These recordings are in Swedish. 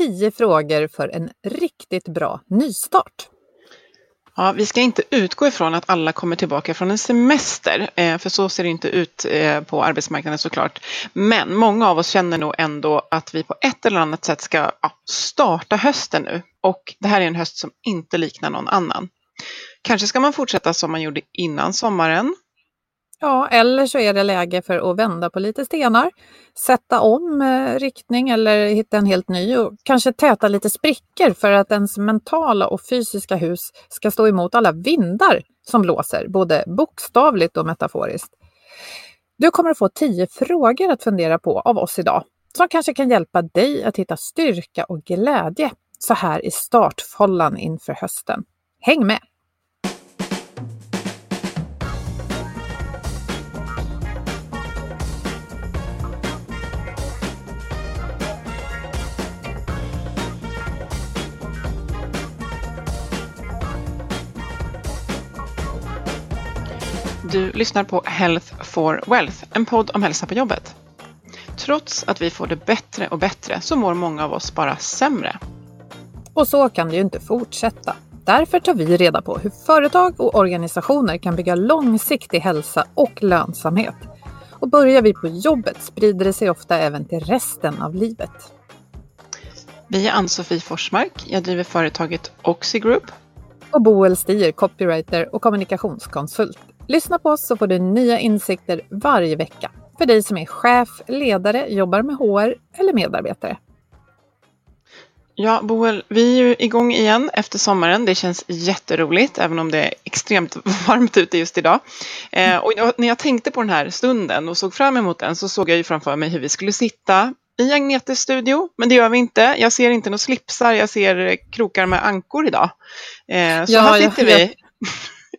10 frågor för en riktigt bra nystart. Ja, vi ska inte utgå ifrån att alla kommer tillbaka från en semester, eh, för så ser det inte ut eh, på arbetsmarknaden såklart. Men många av oss känner nog ändå att vi på ett eller annat sätt ska ja, starta hösten nu. Och det här är en höst som inte liknar någon annan. Kanske ska man fortsätta som man gjorde innan sommaren, Ja, eller så är det läge för att vända på lite stenar, sätta om eh, riktning eller hitta en helt ny och kanske täta lite sprickor för att ens mentala och fysiska hus ska stå emot alla vindar som blåser, både bokstavligt och metaforiskt. Du kommer att få tio frågor att fundera på av oss idag som kanske kan hjälpa dig att hitta styrka och glädje så här i startfållan inför hösten. Häng med! Du lyssnar på Health for Wealth, en podd om hälsa på jobbet. Trots att vi får det bättre och bättre så mår många av oss bara sämre. Och så kan det ju inte fortsätta. Därför tar vi reda på hur företag och organisationer kan bygga långsiktig hälsa och lönsamhet. Och börjar vi på jobbet sprider det sig ofta även till resten av livet. Vi är Ann-Sofie Forsmark. Jag driver företaget Oxy Group. Och Boel Stier, copywriter och kommunikationskonsult. Lyssna på oss så får du nya insikter varje vecka. För dig som är chef, ledare, jobbar med HR eller medarbetare. Ja, Boel, vi är ju igång igen efter sommaren. Det känns jätteroligt, även om det är extremt varmt ute just idag. Eh, och jag, när jag tänkte på den här stunden och såg fram emot den så såg jag ju framför mig hur vi skulle sitta i Agnetes studio, men det gör vi inte. Jag ser inte några slipsar, jag ser krokar med ankor idag. Eh, så Ja, här jag- sitter vi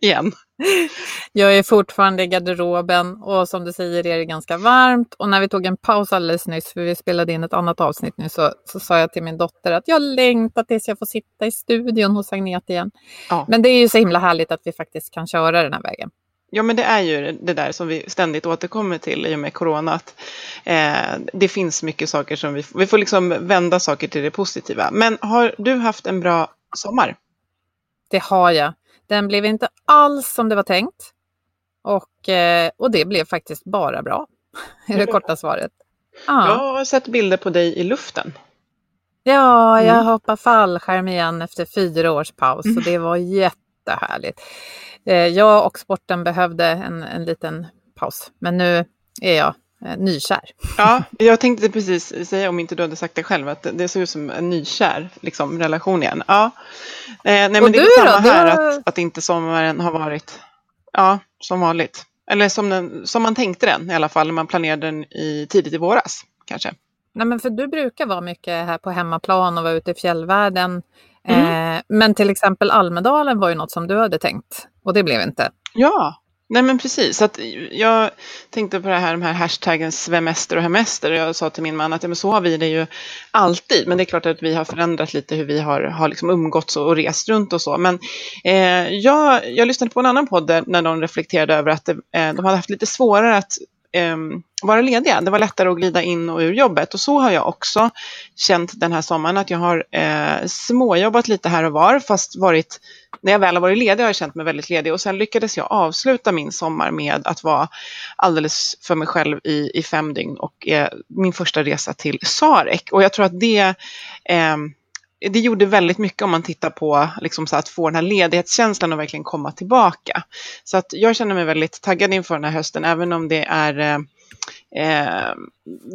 igen. Jag är fortfarande i garderoben och som du säger är det ganska varmt. Och när vi tog en paus alldeles nyss, för vi spelade in ett annat avsnitt nu, så, så sa jag till min dotter att jag längtar tills jag får sitta i studion hos Agneta igen. Ja. Men det är ju så himla härligt att vi faktiskt kan köra den här vägen. Ja, men det är ju det där som vi ständigt återkommer till i och med corona. Att, eh, det finns mycket saker som vi, vi får liksom vända saker till det positiva. Men har du haft en bra sommar? Det har jag. Den blev inte alls som det var tänkt. Och, eh, och det blev faktiskt bara bra. är det korta svaret. Ja, Jag har sett bilder på dig i luften. ja jag Mm. hoppade fallskärm igen efter fyra års paus och det var jättehärligt. Eh, jag och sporten behövde en, en liten paus, men nu är jag nykär. Ja, jag tänkte precis säga, om inte du hade sagt det själv, att det ser ut som en nykär liksom, relation igen. Ja. Eh, nej, men Och det är då? samma Du här, att, att inte sommaren har varit ja, som vanligt. Eller som, den, som man tänkte den i alla fall, när man planerade den i, tidigt i våras kanske. Nej, men för du brukar vara mycket här på hemmaplan och vara ute i fjällvärlden. Eh, men till exempel Almedalen var ju något som du hade tänkt och det blev inte. Ja, Nej men precis, att jag tänkte på det här, de här hashtaggen svemester och hemester. Och jag sa till min man att ja, men så har vi det ju alltid, men det är klart att vi har förändrat lite hur vi har, har liksom umgåtts och rest runt och så. Men eh, jag, jag lyssnade på en annan podd när de reflekterade över att det, eh, de hade haft lite svårare att Ehm, vara lediga. Det var lättare att glida in och ur jobbet och så har jag också känt den här sommaren att jag har eh, småjobbat lite här och var fast varit när jag väl har varit ledig har jag känt mig väldigt ledig och sen lyckades jag avsluta min sommar med att vara alldeles för mig själv i, i fem dygn och eh, min första resa till Sarek. Och jag tror att det eh, det gjorde väldigt mycket om man tittar på liksom så att få den här ledighetskänslan och verkligen komma tillbaka. Så att jag känner mig väldigt taggad inför den här hösten, även om det är eh, eh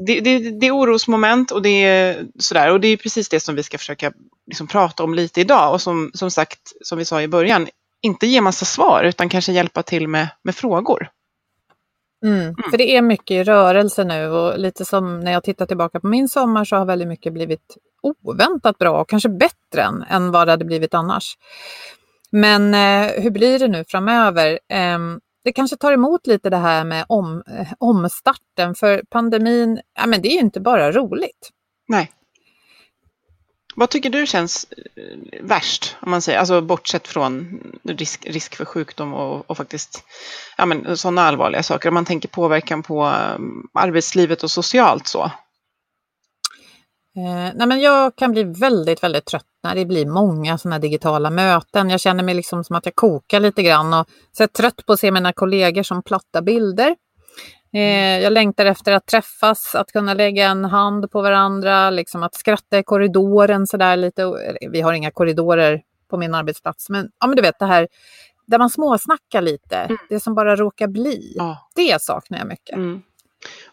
det, det, det, är orosmoment och det är sådär. Och det är precis det som vi ska försöka liksom prata om lite idag. Och som, som sagt, som vi sa i början, inte ge massa svar utan kanske hjälpa till med, med frågor. Mm, mm. För det är mycket i rörelse nu och lite som när jag tittar tillbaka på min sommar så har väldigt mycket blivit oväntat bra och kanske bättre än, än vad det hade blivit annars. Men eh, hur blir det nu framöver? Eh, det kanske tar emot lite det här med om, eh, omstarten för pandemin, ja, men det är ju inte bara roligt. Nej. Vad tycker du känns eh, värst, om man säger, alltså bortsett från risk, risk för sjukdom och, och faktiskt ja, men, sådana allvarliga saker, om man tänker påverkan på eh, arbetslivet och socialt så? Eh, nej men jag kan bli väldigt, väldigt trött när det blir många sådana digitala möten. Jag känner mig liksom som att jag kokar lite grann och så är trött på att se mina kollegor som platta bilder. Eh, jag längtar efter att träffas, att kunna lägga en hand på varandra, liksom att skratta i korridoren sådär lite. Vi har inga korridorer på min arbetsplats, men, ja, men du vet det här där man småsnackar lite, mm. det som bara råkar bli. Ja. Det saknar jag mycket. Mm.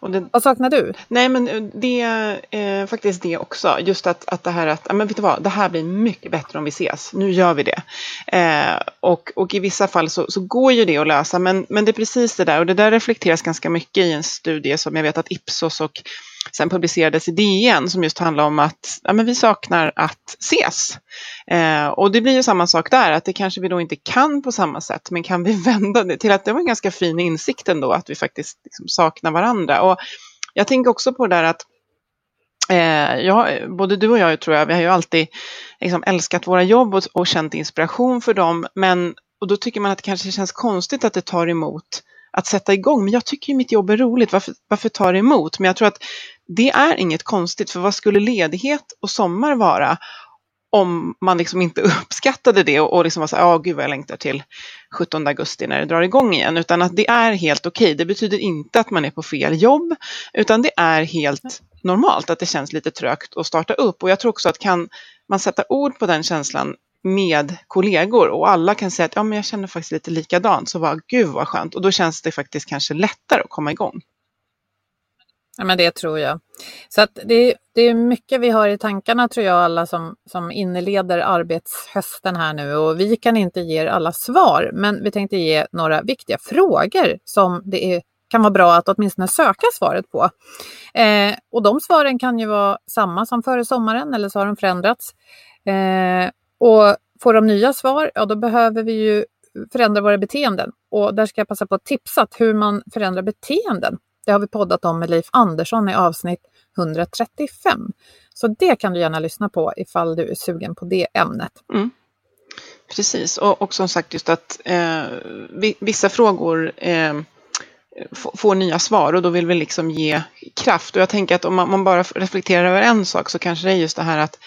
Det, vad saknar du? Nej men eh, det är eh, faktiskt det också. Just att, att det här att, men vet du vad, det här blir mycket bättre om vi ses. Nu gör vi det. Eh, och, och i vissa fall så, så går ju det att lösa. Men, men det är precis det där. Och det där reflekteras ganska mycket i en studie som jag vet att Ipsos och sen publicerades i DN som just handlar om att ja, men vi saknar att ses. Eh, och det blir ju samma sak där, att det kanske vi då inte kan på samma sätt, men kan vi vända det till att det var en ganska fin insikt ändå, att vi faktiskt liksom saknar varandra. Och jag tänker också på det där att Eh, jag, både du och jag tror jag, vi har ju alltid liksom älskat våra jobb och, och känt inspiration för dem. Men, och då tycker man att det kanske känns konstigt att det tar emot att sätta igång. Men jag tycker ju mitt jobb är roligt, varför, varför tar det emot? Men jag tror att det är inget konstigt, för vad skulle ledighet och sommar vara om man liksom inte uppskattade det och, och liksom var så här, ja gud vad jag längtar till 17 augusti när det drar igång igen, utan att det är helt okej. Okay. Det betyder inte att man är på fel jobb, utan det är helt normalt att det känns lite trögt att starta upp. Och jag tror också att kan man sätta ord på den känslan med kollegor och alla kan säga att ja, men jag känner faktiskt lite likadant, så var gud vad skönt. Och då känns det faktiskt kanske lättare att komma igång. Ja, men det tror jag. Så att det, det är mycket vi har i tankarna tror jag alla som, som inleder arbetshösten här nu och vi kan inte ge er alla svar men vi tänkte ge några viktiga frågor som det är, kan vara bra att åtminstone söka svaret på. Eh, och de svaren kan ju vara samma som före sommaren eller så har de förändrats. Eh, och får de nya svar, ja då behöver vi ju förändra våra beteenden. Och där ska jag passa på att tipsa hur man förändrar beteenden. Det har vi poddat om med Leif Andersson i avsnitt 135. Så det kan du gärna lyssna på ifall du är sugen på det ämnet. Mm. Precis, och, och som sagt just att eh, vissa frågor eh, får nya svar och då vill vi liksom ge kraft. Och jag tänker att om man, man bara reflekterar över en sak så kanske det är just det här att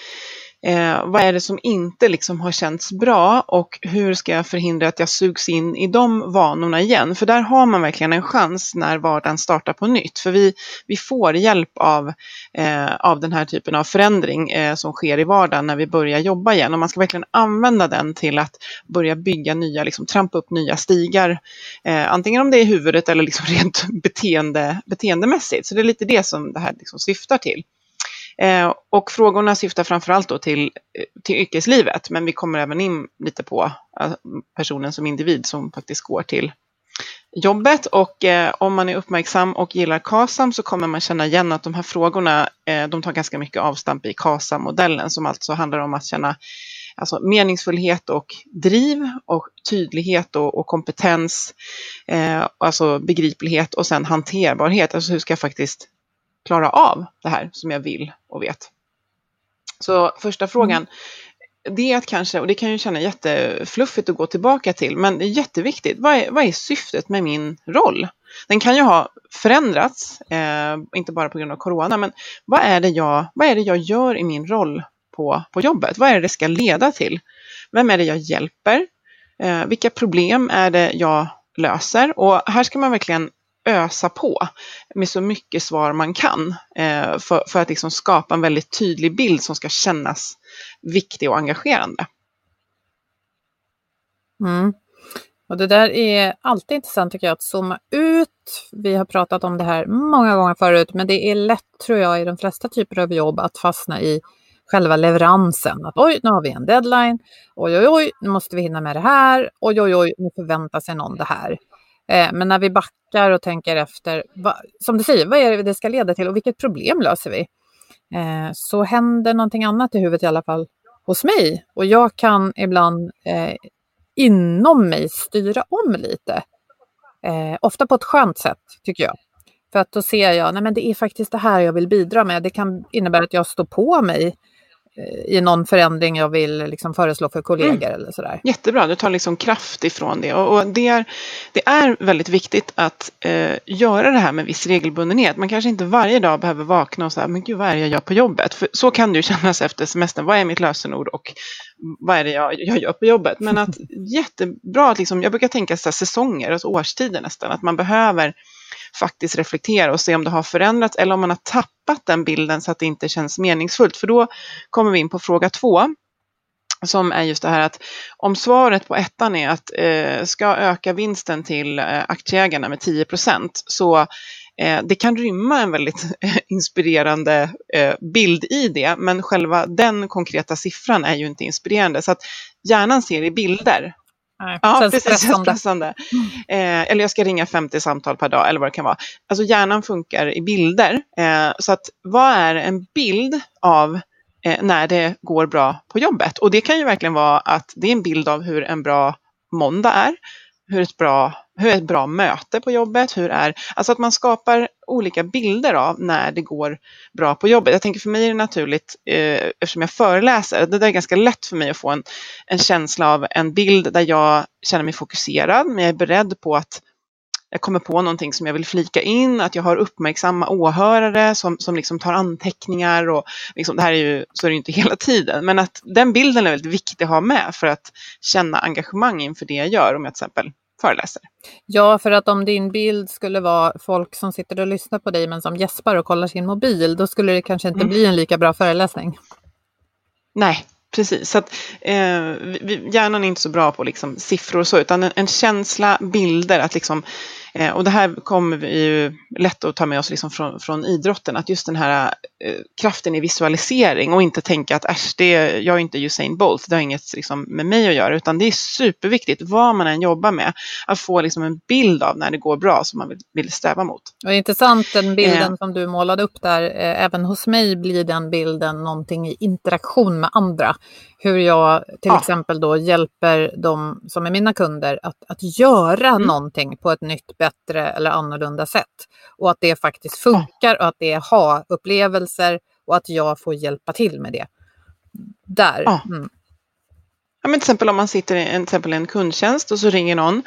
Eh, vad är det som inte liksom har känts bra och hur ska jag förhindra att jag sugs in i de vanorna igen? För där har man verkligen en chans när vardagen startar på nytt. För vi, vi får hjälp av, eh, av den här typen av förändring eh, som sker i vardagen när vi börjar jobba igen. Och man ska verkligen använda den till att börja bygga nya, liksom trampa upp nya stigar. Eh, antingen om det är i huvudet eller liksom rent beteende, beteendemässigt. Så det är lite det som det här liksom syftar till. Eh, och frågorna syftar framförallt då till, eh, till yrkeslivet, men vi kommer även in lite på eh, personen som individ som faktiskt går till jobbet. Och eh, om man är uppmärksam och gillar KASAM så kommer man känna igen att de här frågorna, eh, de tar ganska mycket avstamp i KASAM-modellen som alltså handlar om att känna alltså meningsfullhet och driv och tydlighet och, och kompetens, eh, alltså begriplighet och sen hanterbarhet. Alltså hur ska jag faktiskt klara av det här som jag vill och vet. Så första frågan, mm. det är att kanske, och det kan ju känna jättefluffigt att gå tillbaka till, men det är jätteviktigt. Vad är, vad är syftet med min roll? Den kan ju ha förändrats, eh, inte bara på grund av corona, men vad är det jag, vad är det jag gör i min roll på, på jobbet? Vad är det det ska leda till? Vem är det jag hjälper? Eh, vilka problem är det jag löser? Och här ska man verkligen ösa på med så mycket svar man kan eh, för, för att liksom skapa en väldigt tydlig bild som ska kännas viktig och engagerande. Mm. Och det där är alltid intressant tycker jag att zooma ut. Vi har pratat om det här många gånger förut, men det är lätt tror jag i de flesta typer av jobb att fastna i själva leveransen. Att oj, nu har vi en deadline. Oj, oj, oj, nu måste vi hinna med det här. Oj, oj, oj, nu förväntar sig någon det här. Eh, men när vi backar och tänker efter, va, som du säger, vad är det det ska leda till och vilket problem löser vi? Eh, så händer någonting annat i huvudet i alla fall hos mig. Och jag kan ibland eh, inom mig styra om lite. Eh, ofta på ett skönt sätt tycker jag. För att då ser jag, nej men det är faktiskt det här jag vill bidra med. Det kan innebära att jag står på mig i någon förändring jag vill liksom föreslå för kollegor mm. eller sådär. Jättebra, du tar liksom kraft ifrån det. Och, och det, är, det är väldigt viktigt att eh, göra det här med viss regelbundenhet. Man kanske inte varje dag behöver vakna och säga, men gud vad är det jag gör på jobbet? För så kan det ju kännas efter semestern, vad är mitt lösenord och vad är det jag, jag gör på jobbet? Men att jättebra att liksom, jag brukar tänka så här, säsonger, alltså årstider nästan, att man behöver faktiskt reflektera och se om det har förändrats eller om man har tappat den bilden så att det inte känns meningsfullt. För då kommer vi in på fråga två som är just det här att om svaret på ettan är att eh, ska öka vinsten till eh, aktieägarna med 10% så eh, det kan rymma en väldigt inspirerande eh, bild i det, men själva den konkreta siffran är ju inte inspirerande. Så att hjärnan ser i bilder Nej, ja, precis. Stressande. stressande. Eh, eller jag ska ringa 50 samtal per dag eller vad det kan vara. Alltså hjärnan funkar i bilder. Eh, så att vad är en bild av eh, när det går bra på jobbet? Och det kan ju verkligen vara att det är en bild av hur en bra måndag är hur ett bra, hur är ett bra möte på jobbet, hur är, alltså att man skapar olika bilder av när det går bra på jobbet. Jag tänker för mig är det naturligt, eh, eftersom jag föreläser, det där är ganska lätt för mig att få en, en känsla av en bild där jag känner mig fokuserad, men jag är beredd på att jag kommer på någonting som jag vill flika in, att jag har uppmärksamma åhörare som, som liksom tar anteckningar och liksom, det här är ju, så är det inte hela tiden, men att den bilden är väldigt viktig att ha med för att känna engagemang inför det jag gör om jag till exempel föreläser. Ja, för att om din bild skulle vara folk som sitter och lyssnar på dig men som gäspar och kollar sin mobil, då skulle det kanske inte mm. bli en lika bra föreläsning. Nej, Precis, så att eh, vi, hjärnan är inte så bra på liksom, siffror och så, utan en, en känsla, bilder, att liksom Eh, och det här kommer vi ju lätt att ta med oss liksom från, från idrotten, att just den här eh, kraften i visualisering och inte tänka att äsch, det, jag är inte Usain Bolt, det har inget liksom, med mig att göra, utan det är superviktigt, vad man än jobbar med, att få liksom, en bild av när det går bra som man vill, vill sträva mot. Och intressant den bilden eh. som du målade upp där, eh, även hos mig blir den bilden någonting i interaktion med andra. Hur jag till ja. exempel då hjälper de som är mina kunder att, att göra mm. någonting på ett nytt bättre eller annorlunda sätt. Och att det faktiskt funkar och att det är ha-upplevelser och att jag får hjälpa till med det. Där. Ja. Mm. Ja, men till exempel om man sitter i en, till exempel en kundtjänst och så ringer någon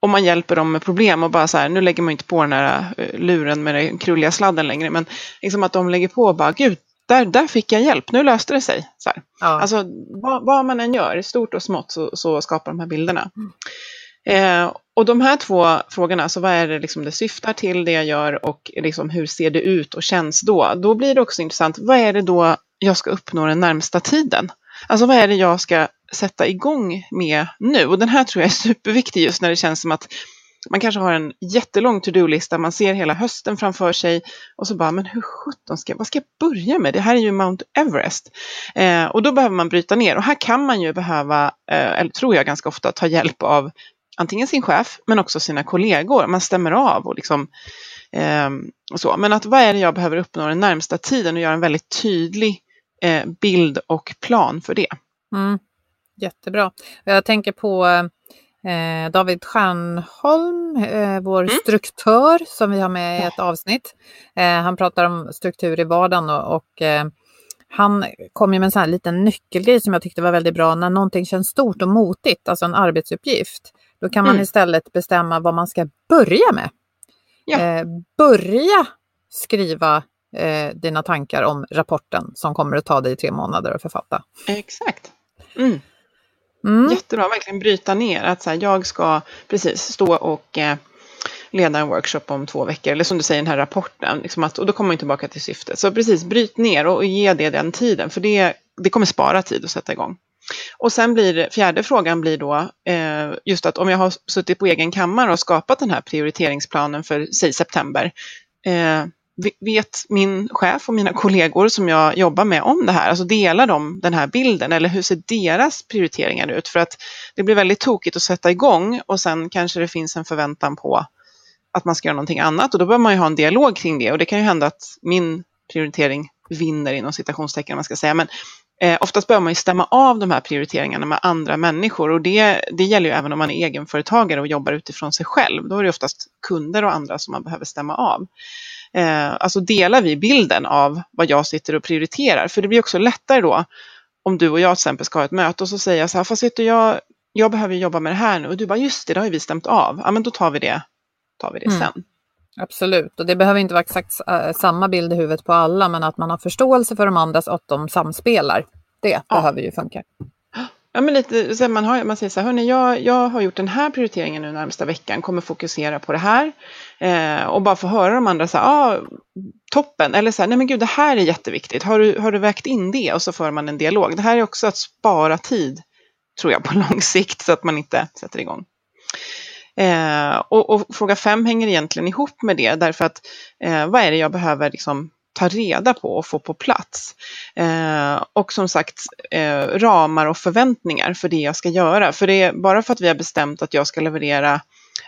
och man hjälper dem med problem och bara så här, nu lägger man inte på den här eh, luren med den krulliga sladden längre, men liksom att de lägger på och bara, gud, där, där fick jag hjälp, nu löste det sig. Så. Ja. Alltså vad, vad, man än gör, stort och smått, så, så skapar de här bilderna. Mm. Eh, och de här två frågorna, alltså vad är det liksom det syftar till, det jag gör och liksom hur ser det ut och känns då? Då blir det också intressant, vad är det då jag ska uppnå den närmsta tiden? Alltså vad är det jag ska sätta igång med nu? Och den här tror jag är superviktig just när det känns som att man kanske har en jättelång to-do-lista, man ser hela hösten framför sig och så bara, men hur sjutton ska, vad ska jag börja med? Det här är ju Mount Everest. Eh, och då behöver man bryta ner och här kan man ju behöva, eh, eller tror jag ganska ofta, ta hjälp av antingen sin chef men också sina kollegor. Man stämmer av och liksom eh, och så. Men att vad är det jag behöver uppnå den närmsta tiden och göra en väldigt tydlig eh, bild och plan för det. Mm. Jättebra. Jag tänker på eh, David Stjärnholm, eh, vår mm. struktör som vi har med i ett avsnitt. Eh, han pratar om struktur i vardagen och, och eh, han kom ju med en sån här liten nyckelgrej som jag tyckte var väldigt bra. När någonting känns stort och motigt, alltså en arbetsuppgift, då kan man mm. istället bestämma vad man ska börja med. Ja. Eh, börja skriva eh, dina tankar om rapporten som kommer att ta dig tre månader att författa. Exakt. Mm. Mm. Jättebra, verkligen bryta ner att så här, jag ska precis stå och eh, leda en workshop om två veckor, eller som du säger den här rapporten, liksom att, och då kommer man tillbaka till syftet. Så precis, bryt ner och, och ge det den tiden, för det, det kommer spara tid att sätta igång. Och sen blir fjärde frågan blir då eh, just att om jag har suttit på egen kammare och skapat den här prioriteringsplanen för, säg september, eh, vet min chef och mina kollegor som jag jobbar med om det här? Alltså delar de den här bilden eller hur ser deras prioriteringar ut? För att det blir väldigt tokigt att sätta igång och sen kanske det finns en förväntan på att man ska göra någonting annat och då behöver man ju ha en dialog kring det och det kan ju hända att min prioritering vinner inom citationstecken man ska säga. Men eh, oftast behöver man ju stämma av de här prioriteringarna med andra människor och det, det gäller ju även om man är egenföretagare och jobbar utifrån sig själv. Då är det oftast kunder och andra som man behöver stämma av. Eh, alltså delar vi bilden av vad jag sitter och prioriterar? För det blir också lättare då om du och jag till exempel ska ha ett möte och så säger jag så här, fast vet du, jag, jag behöver jobba med det här nu och du bara, just det, det har ju vi stämt av. Ja, men då tar vi det, tar vi det mm. sen. Absolut, och det behöver inte vara exakt äh, samma bild i huvudet på alla, men att man har förståelse för de andras och att de samspelar. Det ja. behöver ju funka. Ja, men lite, så man, har, man säger så här, hörni, jag, jag har gjort den här prioriteringen nu närmsta veckan, kommer fokusera på det här. Eh, och bara få höra de andra så här, ah, toppen, eller så här, nej men gud, det här är jätteviktigt, har du, har du vägt in det? Och så för man en dialog. Det här är också att spara tid, tror jag, på lång sikt, så att man inte sätter igång. Eh, och, och, fråga fem hänger egentligen ihop med det, därför att eh, vad är det jag behöver liksom ta reda på och få på plats. Eh, och som sagt eh, ramar och förväntningar för det jag ska göra. För det är bara för att vi har bestämt att jag ska leverera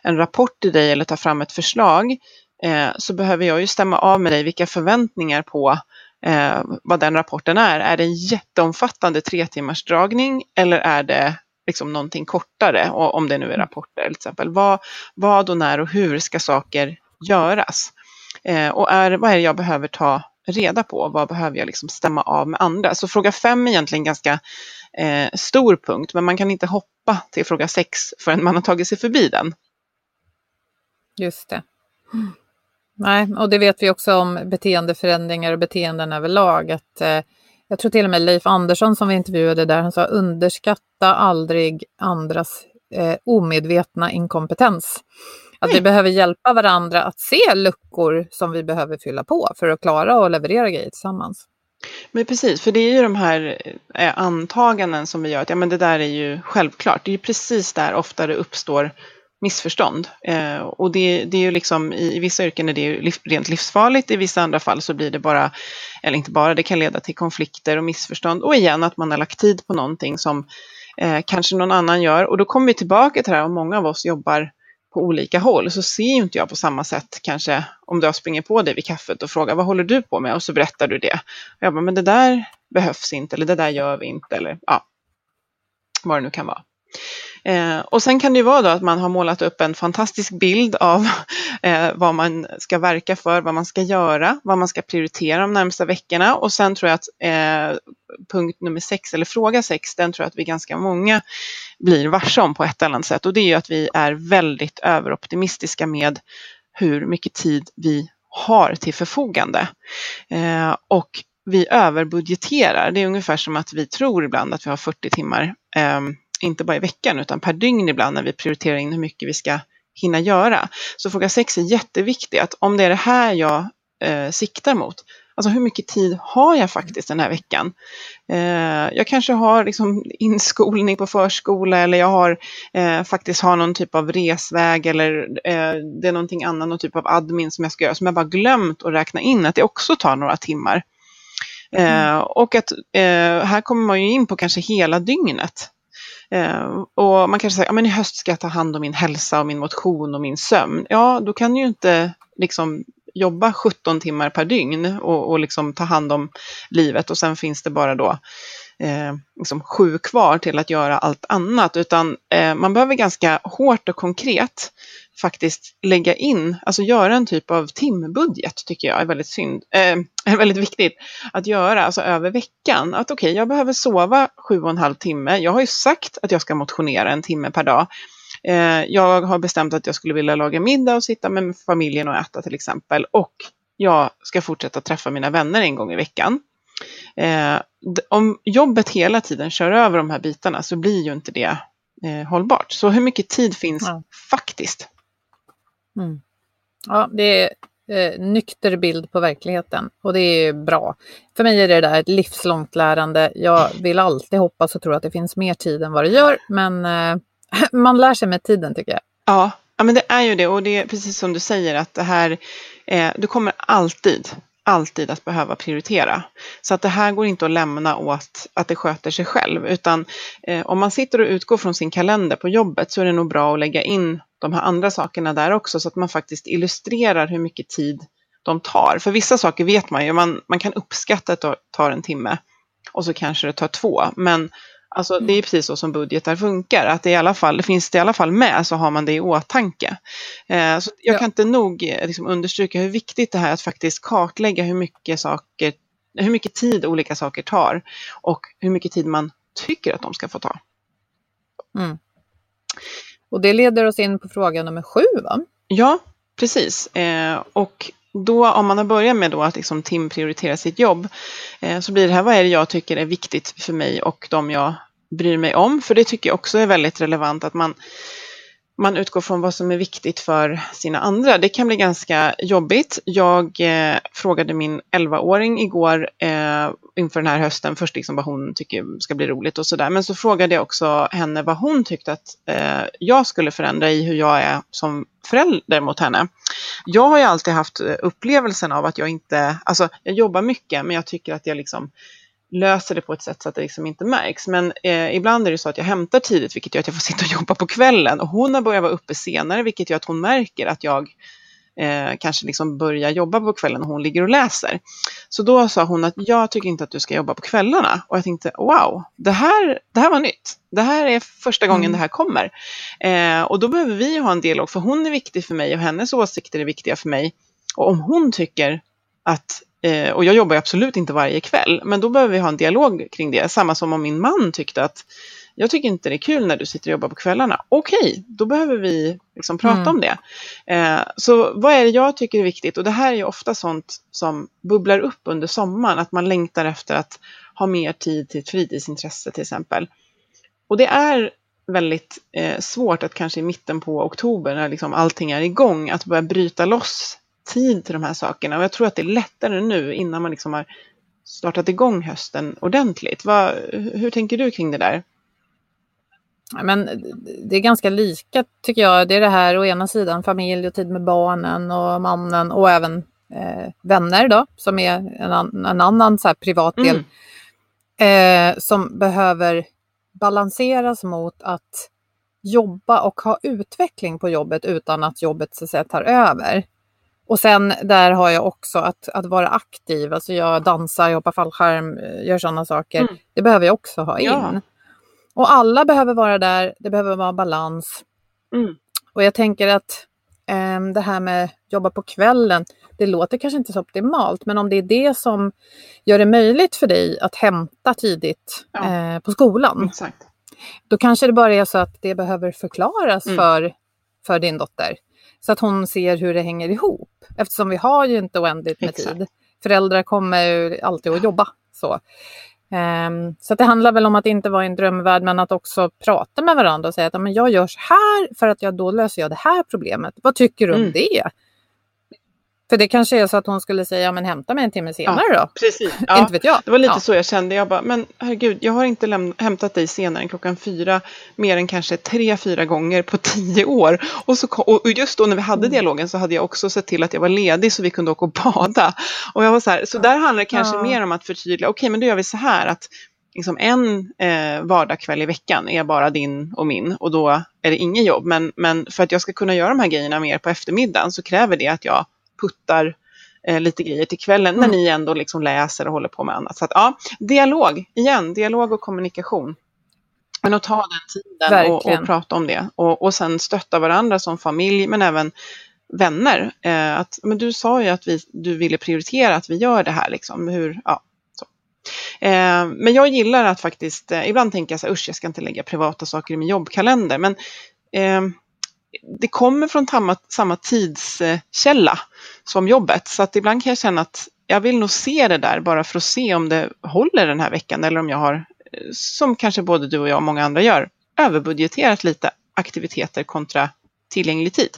en rapport till dig eller ta fram ett förslag eh, så behöver jag ju stämma av med dig vilka förväntningar på eh, vad den rapporten är. Är det en jätteomfattande tre timmars dragning eller är det liksom någonting kortare, om det nu är rapporter till exempel. Vad, vad och när och hur ska saker göras? Eh, och är, vad är det jag behöver ta reda på? Vad behöver jag liksom stämma av med andra? Så fråga fem är egentligen ganska eh, stor punkt, men man kan inte hoppa till fråga sex förrän man har tagit sig förbi den. Just det. Nej, och det vet vi också om beteendeförändringar och beteenden överlag. Att, eh, jag tror till och med Leif Andersson som vi intervjuade där, han sa underskatta aldrig andras eh, omedvetna inkompetens. Att vi behöver hjälpa varandra att se luckor som vi behöver fylla på för att klara och leverera grejer tillsammans. Men precis, för det är ju de här eh, antaganden som vi gör, att ja men det där är ju självklart. Det är ju precis där ofta det uppstår missförstånd. Eh, och det, det, är ju liksom, i, i vissa yrken är det ju rent livsfarligt, i vissa andra fall så blir det bara, eller inte bara, det kan leda till konflikter och missförstånd. Och igen att man har lagt tid på någonting som eh, kanske någon annan gör. Och då kommer vi tillbaka till det här, och många av oss jobbar på olika håll så ser ju inte jag på samma sätt kanske om jag springer på dig vid kaffet och frågar vad håller du på med och så berättar du det. Och jag bara, men det där behövs inte eller det där gör vi inte eller ja, vad det nu kan vara. Eh, och sen kan det ju vara då att man har målat upp en fantastisk bild av eh, vad man ska verka för, vad man ska göra, vad man ska prioritera de närmsta veckorna. Och sen tror jag att eh, punkt nummer sex, eller fråga sex, den tror jag att vi ganska många blir varse om på ett eller annat sätt. Och det är ju att vi är väldigt överoptimistiska med hur mycket tid vi har till förfogande. Eh, och vi överbudgeterar. Det är ungefär som att vi tror ibland att vi har 40 timmar eh, inte bara i veckan utan per dygn ibland när vi prioriterar in hur mycket vi ska hinna göra. Så fråga 6 är jätteviktig, att om det är det här jag eh, siktar mot, alltså hur mycket tid har jag faktiskt den här veckan? Eh, jag kanske har liksom inskolning på förskola eller jag har eh, faktiskt har någon typ av resväg eller eh, det är någonting annat, någon typ av admin som jag ska göra som jag bara glömt att räkna in att det också tar några timmar. Mm. Eh, och att eh, här kommer man ju in på kanske hela dygnet. Eh, och man kanske säger, ja men i höst ska jag ta hand om min hälsa och min motion och min sömn. Ja, då kan du ju inte liksom jobba 17 timmar per dygn och, och liksom ta hand om livet och sen finns det bara då eh, liksom sju kvar till att göra allt annat, utan eh, man behöver ganska hårt och konkret faktiskt lägga in, alltså göra en typ av timbudget tycker jag är väldigt, synd, eh, är väldigt viktigt att göra, alltså över veckan. Att okej, okay, jag behöver sova sju och en halv timme. Jag har ju sagt att jag ska motionera en timme per dag. Eh, jag har bestämt att jag skulle vilja laga middag och sitta med familjen och äta till exempel. Och jag ska fortsätta träffa mina vänner en gång i veckan. Eh, om jobbet hela tiden kör över de här bitarna så blir ju inte det eh, hållbart. Så hur mycket tid finns ja. faktiskt? Mm. Ja, det är eh, nykter bild på verkligheten och det är bra. För mig är det där ett livslångt lärande. Jag vill alltid hoppas och tro att det finns mer tid än vad det gör, men eh, man lär sig med tiden tycker jag. Ja, ja, men det är ju det och det är precis som du säger att det här, eh, du kommer alltid alltid att behöva prioritera. Så att det här går inte att lämna åt att det sköter sig själv, utan eh, om man sitter och utgår från sin kalender på jobbet så är det nog bra att lägga in de här andra sakerna där också så att man faktiskt illustrerar hur mycket tid de tar. För vissa saker vet man ju, man, man kan uppskatta att det tar en timme och så kanske det tar två, men Alltså det är precis så som budgetar funkar, att det, i alla fall, finns det i alla fall med så har man det i åtanke. Eh, så jag ja. kan inte nog eh, liksom, understryka hur viktigt det här är att faktiskt kartlägga hur mycket, saker, hur mycket tid olika saker tar och hur mycket tid man tycker att de ska få ta. Mm. Och det leder oss in på fråga nummer sju va? Ja, precis. Eh, och då om man har börjat med då att liksom timprioritera sitt jobb eh, så blir det här, vad är det jag tycker är viktigt för mig och de jag bryr mig om? För det tycker jag också är väldigt relevant att man man utgår från vad som är viktigt för sina andra. Det kan bli ganska jobbigt. Jag eh, frågade min 11-åring igår eh, inför den här hösten, först liksom vad hon tycker ska bli roligt och sådär. Men så frågade jag också henne vad hon tyckte att eh, jag skulle förändra i hur jag är som förälder mot henne. Jag har ju alltid haft upplevelsen av att jag inte, alltså jag jobbar mycket men jag tycker att jag liksom löser det på ett sätt så att det liksom inte märks. Men eh, ibland är det så att jag hämtar tidigt vilket gör att jag får sitta och jobba på kvällen och hon har börjat vara uppe senare vilket gör att hon märker att jag eh, kanske liksom börjar jobba på kvällen och hon ligger och läser. Så då sa hon att jag tycker inte att du ska jobba på kvällarna och jag tänkte wow, det här, det här var nytt. Det här är första gången mm. det här kommer. Eh, och då behöver vi ha en dialog för hon är viktig för mig och hennes åsikter är viktiga för mig. Och om hon tycker att Eh, och jag jobbar absolut inte varje kväll, men då behöver vi ha en dialog kring det. Samma som om min man tyckte att jag tycker inte det är kul när du sitter och jobbar på kvällarna. Okej, okay, då behöver vi liksom prata mm. om det. Eh, så vad är det jag tycker är viktigt? Och det här är ju ofta sånt som bubblar upp under sommaren, att man längtar efter att ha mer tid till ett fritidsintresse till exempel. Och det är väldigt eh, svårt att kanske i mitten på oktober när liksom allting är igång att börja bryta loss tid till de här sakerna. Och jag tror att det är lättare nu innan man liksom har startat igång hösten ordentligt. Vad, hur tänker du kring det där? Men det är ganska lika tycker jag. Det är det här å ena sidan familj och tid med barnen och mannen och även eh, vänner då som är en, an, en annan så privat del. Mm. Eh, som behöver balanseras mot att jobba och ha utveckling på jobbet utan att jobbet så att säga, tar över. Och sen där har jag också att, att vara aktiv, alltså jag dansar, jag hoppar fallskärm, eh, gör sådana saker. Mm. Det behöver jag också ha in. Ja. Och alla behöver vara där, det behöver vara balans. Mm. Och jag tänker att eh, det här med jobba på kvällen, det låter kanske inte så optimalt, men om det är det som gör det möjligt för dig att hämta tidigt ja. eh, på skolan, Exakt. då kanske det bara är så att det behöver förklaras mm. för, för din dotter. Så att hon ser hur det hänger ihop. Eftersom vi har ju inte oändligt med Exakt. tid. Föräldrar kommer ju alltid att jobba. Så, um, så det handlar väl om att inte vara i en drömvärld men att också prata med varandra och säga att men jag gör så här för att jag, då löser jag det här problemet. Vad tycker du om mm. det? För det kanske är så att hon skulle säga, ja men hämta mig en timme senare ja, då. Precis. Ja, inte vet jag. Det var lite ja. så jag kände. Jag bara, men herregud, jag har inte hämtat dig senare än klockan fyra mer än kanske tre, fyra gånger på tio år. Och, så, och just då när vi hade mm. dialogen så hade jag också sett till att jag var ledig så vi kunde åka och bada. Och jag var så här, så där handlar det kanske mer om att förtydliga, okej okay, men då gör vi så här att liksom en eh, vardagskväll i veckan är bara din och min och då är det ingen jobb. Men, men för att jag ska kunna göra de här grejerna mer på eftermiddagen så kräver det att jag puttar eh, lite grejer till kvällen när Mm. ni ändå liksom läser och håller på med annat. Så att, ja, dialog, igen, dialog och kommunikation. Men att ta den tiden och, och prata om det och, och sen stötta varandra som familj men även vänner. Eh, att, men du sa ju att vi, du ville prioritera att vi gör det här. Liksom. Hur, ja, så. Eh, men jag gillar att faktiskt, eh, ibland tänker jag så här, usch jag ska inte lägga privata saker i min jobbkalender. Men eh, det kommer från samma, samma tidskälla som jobbet. Så att ibland kan jag känna att jag vill nog se det där bara för att se om det håller den här veckan eller om jag har, eh, som kanske både du och jag och många andra gör, överbudgeterat lite aktiviteter kontra tillgänglig tid.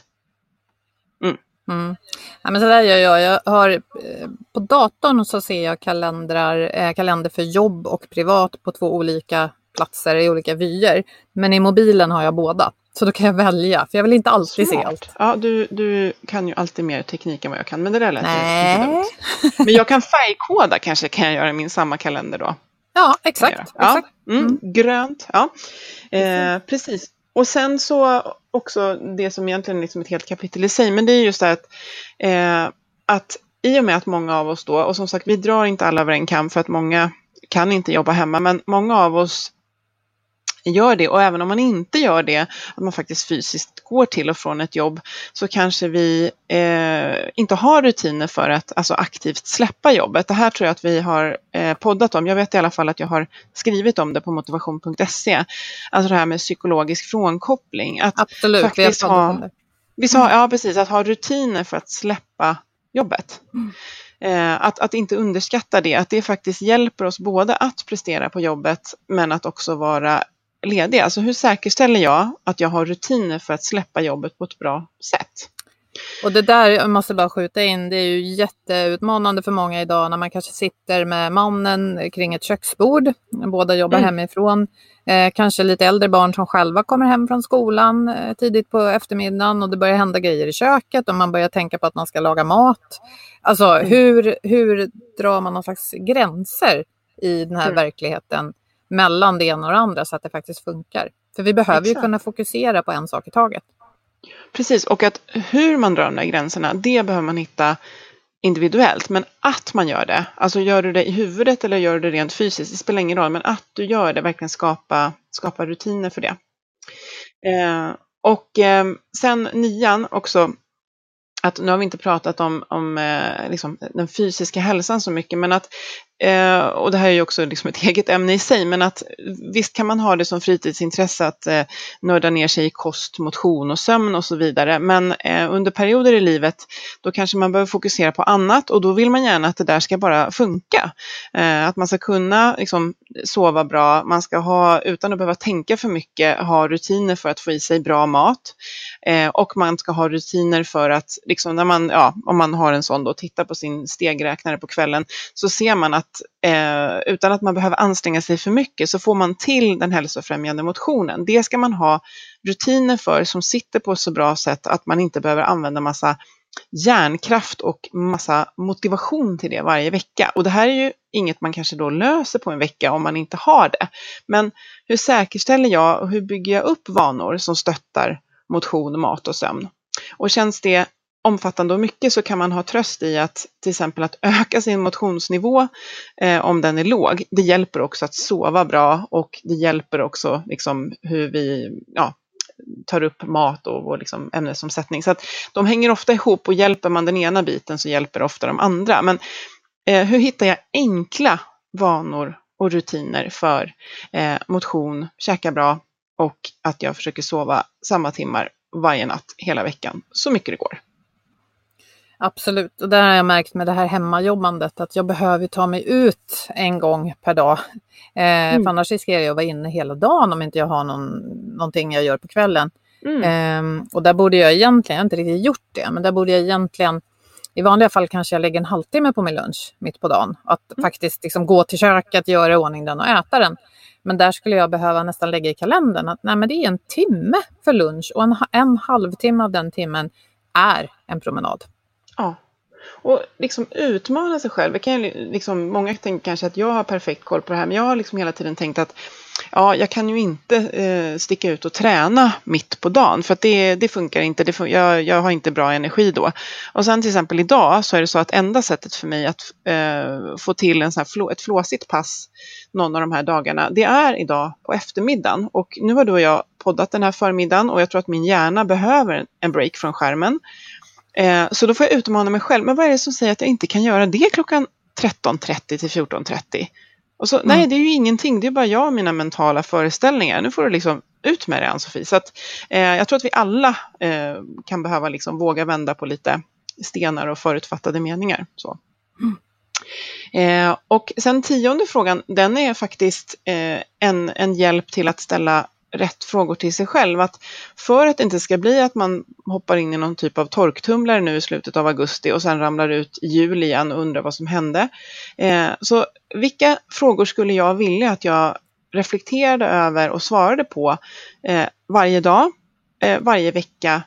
Mm. mm. Ja, men så där gör jag. jag har, eh, på datorn så ser jag kalendrar, eh, kalender för jobb och privat på två olika platser i olika vyer. Men i mobilen har jag båda. Så då kan jag välja, för jag vill inte alltid se Smart. allt. Ja, du, du kan ju alltid mer teknik än vad jag kan, men det där lät ju inte Nej. dumt. Men jag kan färgkoda kanske, kan jag göra i min samma kalender då. Ja, exakt. Ja, exakt. mm, Mm. Grönt, ja. Eh, precis. Och sen så också det som egentligen är liksom ett helt kapitel i sig, men det är just det att, eh, att i och med att många av oss då, och som sagt vi drar inte alla över en kam för att många kan inte jobba hemma, men många av oss gör det och även om man inte gör det, att man faktiskt fysiskt går till och från ett jobb, så kanske vi eh, inte har rutiner för att alltså, aktivt släppa jobbet. Det här tror jag att vi har eh, poddat om. Jag vet i alla fall att jag har skrivit om det på motivation.se. Alltså det här med psykologisk frånkoppling. Att Absolut, vi har faktiskt ha- om det. vi sa, ja precis, att ha rutiner för att släppa jobbet. Eh, att, att inte underskatta det, att det faktiskt hjälper oss både att prestera på jobbet men att också vara ledig. Alltså hur säkerställer jag att jag har rutiner för att släppa jobbet på ett bra sätt? Och det där, jag måste bara skjuta in, det är ju jätteutmanande för många idag när man kanske sitter med mannen kring ett köksbord. Båda jobbar Mm. hemifrån. Eh, kanske lite äldre barn som själva kommer hem från skolan eh, tidigt på eftermiddagen och det börjar hända grejer i köket och man börjar tänka på att man ska laga mat. Alltså Mm. hur, hur drar man någon slags gränser i den här Mm. verkligheten mellan det ena och det andra så att det faktiskt funkar? För vi behöver ju Exakt. kunna fokusera på en sak i taget. Precis, och att hur man drar de där gränserna, det behöver man hitta individuellt. Men att man gör det, alltså gör du det i huvudet eller gör du det rent fysiskt, det spelar ingen roll. Men att du gör det, verkligen skapa, skapa rutiner för det. Eh, och eh, sen nian också, att nu har vi inte pratat om, om eh, liksom, den fysiska hälsan så mycket, men att, eh, och det här är ju också liksom ett eget ämne i sig, men att visst kan man ha det som fritidsintresse att eh, nörda ner sig i kost, motion och sömn och så vidare, men eh, under perioder i livet då kanske man behöver fokusera på annat och då vill man gärna att det där ska bara funka. Eh, att man ska kunna liksom, sova bra, man ska ha, utan att behöva tänka för mycket, ha rutiner för att få i sig bra mat. Eh, och man ska ha rutiner för att, liksom, när man, ja, om man har en sån då, titta på sin stegräknare på kvällen, så ser man att eh, utan att man behöver anstränga sig för mycket så får man till den hälsofrämjande motionen. Det ska man ha rutiner för som sitter på ett så bra sätt att man inte behöver använda massa hjärnkraft och massa motivation till det varje vecka. Och det här är ju inget man kanske då löser på en vecka om man inte har det. Men hur säkerställer jag och hur bygger jag upp vanor som stöttar motion, mat och sömn? Och känns det omfattande och mycket så kan man ha tröst i att till exempel att öka sin motionsnivå eh, om den är låg. Det hjälper också att sova bra och det hjälper också liksom hur vi ja, tar upp mat och vår liksom ämnesomsättning. Så att de hänger ofta ihop och hjälper man den ena biten så hjälper ofta de andra. Men eh, hur hittar jag enkla vanor och rutiner för eh, motion, käka bra och att jag försöker sova samma timmar varje natt hela veckan så mycket det går. Absolut, och där har jag märkt med det här hemmajobbandet att jag behöver ta mig ut en gång per dag. Eh, Mm. För annars riskerar jag att vara inne hela dagen om inte jag har någon, någonting jag gör på kvällen. Mm. Eh, och där borde jag egentligen, jag har inte riktigt gjort det, men där borde jag egentligen i vanliga fall kanske jag lägger en halvtimme på min lunch mitt på dagen. Att Mm. faktiskt liksom gå till köket, göra i ordning den och äta den. Men där skulle jag behöva nästan lägga i kalendern att nej, men det är en timme för lunch och en, en halvtimme av den timmen är en promenad. Ja. Och liksom utmana sig själv. Kan liksom, många tänker kanske att jag har perfekt koll på det här, men jag har liksom hela tiden tänkt att ja, jag kan ju inte eh, sticka ut och träna mitt på dagen för att det, det funkar inte. Det fun jag, jag har inte bra energi då. Och sen till exempel idag så är det så att enda sättet för mig att eh, få till en sån här flå, ett flåsigt pass någon av de här dagarna, det är idag på eftermiddagen. Och nu har du och jag poddat den här förmiddagen och jag tror att min hjärna behöver en break från skärmen. Eh, så då får jag utmana mig själv. Men vad är det som säger att jag inte kan göra det klockan 13.30 till 14.30? Och så, mm. Nej, det är ju ingenting. Det är bara jag och mina mentala föreställningar. Nu får du liksom ut med det, Ann-Sofie. Så att, eh, jag tror att vi alla eh, kan behöva liksom våga vända på lite stenar och förutfattade meningar. Så. Mm. Eh, och sen tionde frågan, den är faktiskt eh, en, en hjälp till att ställa rätt frågor till sig själv. Att för att det inte ska bli att man hoppar in i någon typ av torktumlare nu i slutet av augusti och sen ramlar ut i jul igen och undrar vad som hände. Eh, så vilka frågor skulle jag vilja att jag reflekterade över och svarade på eh, varje dag, eh, varje vecka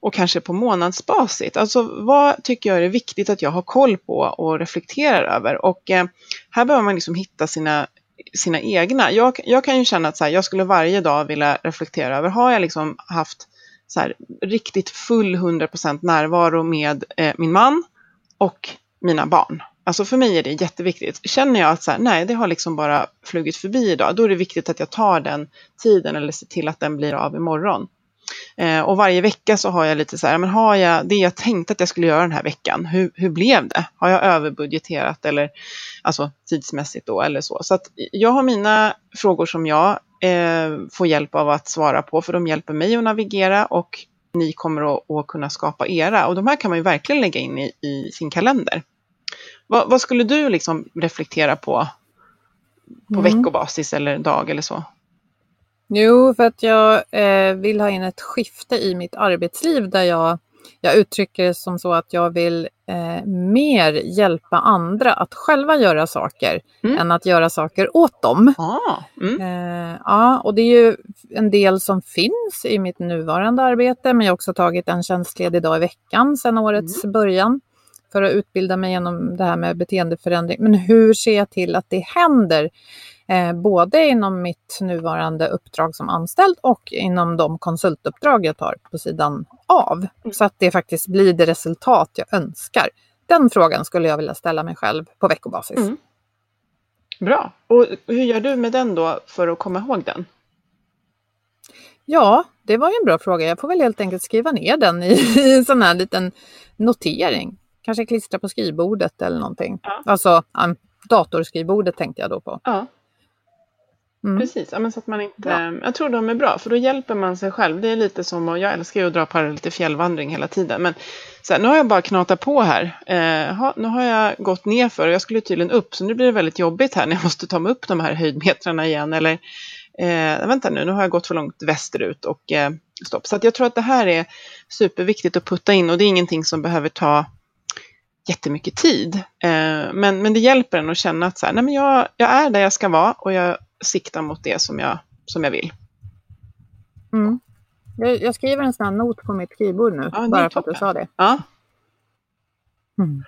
och kanske på månadsbasis. Alltså vad tycker jag är viktigt att jag har koll på och reflekterar över? Och eh, här behöver man liksom hitta sina sina egna. Jag, jag kan ju känna att så här, jag skulle varje dag vilja reflektera över, har jag liksom haft så här, riktigt full 100% närvaro med eh, min man och mina barn? Alltså för mig är det jätteviktigt. Känner jag att så här, nej, det har liksom bara flugit förbi idag, då är det viktigt att jag tar den tiden eller ser till att den blir av imorgon. Eh, och varje vecka så har jag lite så här, men har jag det jag tänkte att jag skulle göra den här veckan, hur, hur blev det? Har jag överbudgeterat eller alltså tidsmässigt då eller så? Så att jag har mina frågor som jag eh, får hjälp av att svara på, för de hjälper mig att navigera och ni kommer att, att kunna skapa era. Och de här kan man ju verkligen lägga in i, i sin kalender. Vad, vad, skulle du liksom reflektera på på mm. veckobasis eller dag eller så? Jo, för att jag eh, vill ha in ett skifte i mitt arbetsliv där jag, jag uttrycker det som så att jag vill eh, mer hjälpa andra att själva göra saker mm. än att göra saker åt dem. Ah, mm. eh, ja, och det är ju en del som finns i mitt nuvarande arbete, men jag har också tagit en tjänstledig dag i veckan sedan årets mm. början för att utbilda mig genom det här med beteendeförändring. Men hur ser jag till att det händer eh, både inom mitt nuvarande uppdrag som anställd och inom de konsultuppdrag jag tar på sidan av. Mm. Så att det faktiskt blir det resultat jag önskar. Den frågan skulle jag vilja ställa mig själv på veckobasis. Mm. Bra. Och hur gör du med den då för att komma ihåg den? Ja, det var ju en bra fråga. Jag får väl helt enkelt skriva ner den i, i en sån här liten notering. Kanske klistra på skrivbordet eller någonting. Ja. Alltså um, datorskrivbordet tänkte jag då på. Ja. Mm. Precis, ja, men så att man inte, bra. jag tror de är bra för då hjälper man sig själv. Det är lite som, och jag älskar ju att dra på lite fjällvandring hela tiden. Men så här, nu har jag bara knatat på här. Eh, ha, nu har jag gått ner för och jag skulle tydligen upp så nu blir det väldigt jobbigt här när jag måste ta mig upp de här höjdmetrarna igen. Eller eh, vänta nu, nu har jag gått för långt västerut och eh, stopp. Så att jag tror att det här är superviktigt att putta in och det är ingenting som behöver ta jättemycket tid. Eh, men, men det hjälper en att känna att så här, nej men jag, jag är där jag ska vara och jag sikta mot det som jag, som jag vill. Mm. Jag, jag, skriver en sån här not på mitt skrivbord nu, ja, bara för att du sa det. Ja. Mm.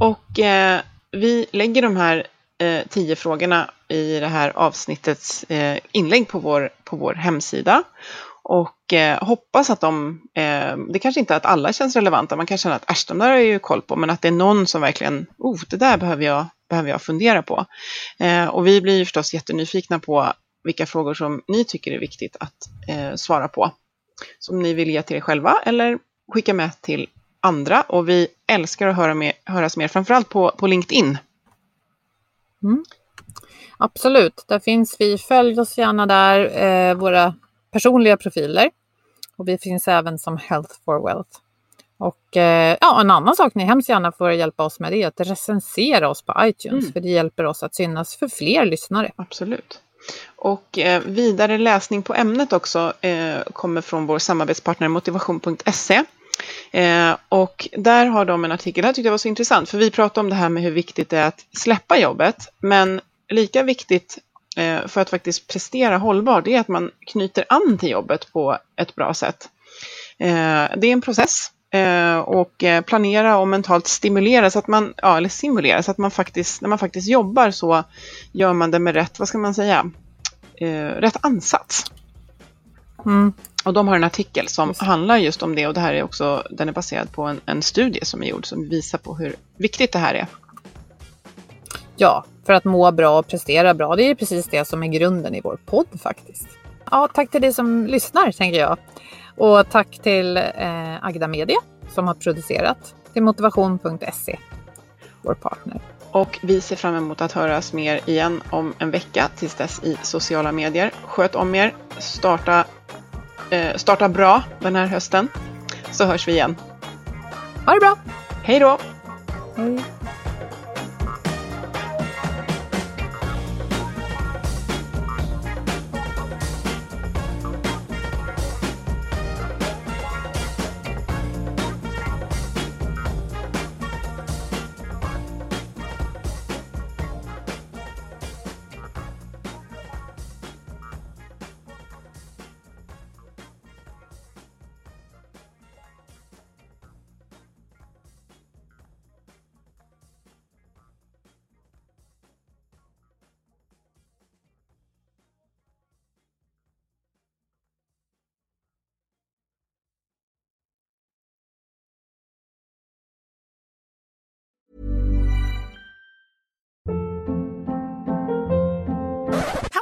Och eh, vi lägger de här eh, tio frågorna i det här avsnittets eh, inlägg på vår, på vår hemsida. Och eh, hoppas att de, eh, det kanske inte är att alla känns relevanta, man kan känna att äsch, de där har jag ju koll på, men att det är någon som verkligen, oh, det där behöver jag behöver jag fundera på. Eh, och vi blir ju förstås jättenyfikna på vilka frågor som ni tycker är viktigt att eh, svara på. Som ni vill ge till er själva eller skicka med till andra. Och vi älskar att höra med, höras mer, framförallt på, på LinkedIn. Mm. Absolut, där finns vi. Följ oss gärna där, eh, våra personliga profiler. Och vi finns även som Health for Wealth. Och eh, ja, en annan sak ni hemskt gärna får hjälpa oss med det är att recensera oss på iTunes, mm. för det hjälper oss att synas för fler lyssnare. Absolut. Och eh, vidare läsning på ämnet också eh, kommer från vår samarbetspartner motivation.se. Eh, och där har de en artikel, det här tyckte jag var så intressant, för vi pratade om det här med hur viktigt det är att släppa jobbet, men lika viktigt för att faktiskt prestera hållbart, det är att man knyter an till jobbet på ett bra sätt. Eh, det är en process Eh, och eh, planera och mentalt stimulera så att man, ja, eller simulera så att man faktiskt, när man faktiskt jobbar så gör man det med rätt, vad ska man säga, eh, rätt ansats. Mm. Och de har en artikel som handlar just om det och det här är också, den är baserad på en, en studie som är gjord som visar på hur viktigt det här är. Ja, för att må bra och prestera bra. Det är precis det som är grunden i vår podd faktiskt. Ja, tack till dig som lyssnar tänker jag. Och tack till eh, Agda Media som har producerat till motivation.se, vår partner. Och vi ser fram emot att höras mer igen om en vecka tills dess i sociala medier. Sköt om er, starta, eh, starta bra den här hösten så hörs vi igen. Ha det bra! Hej då! Hej.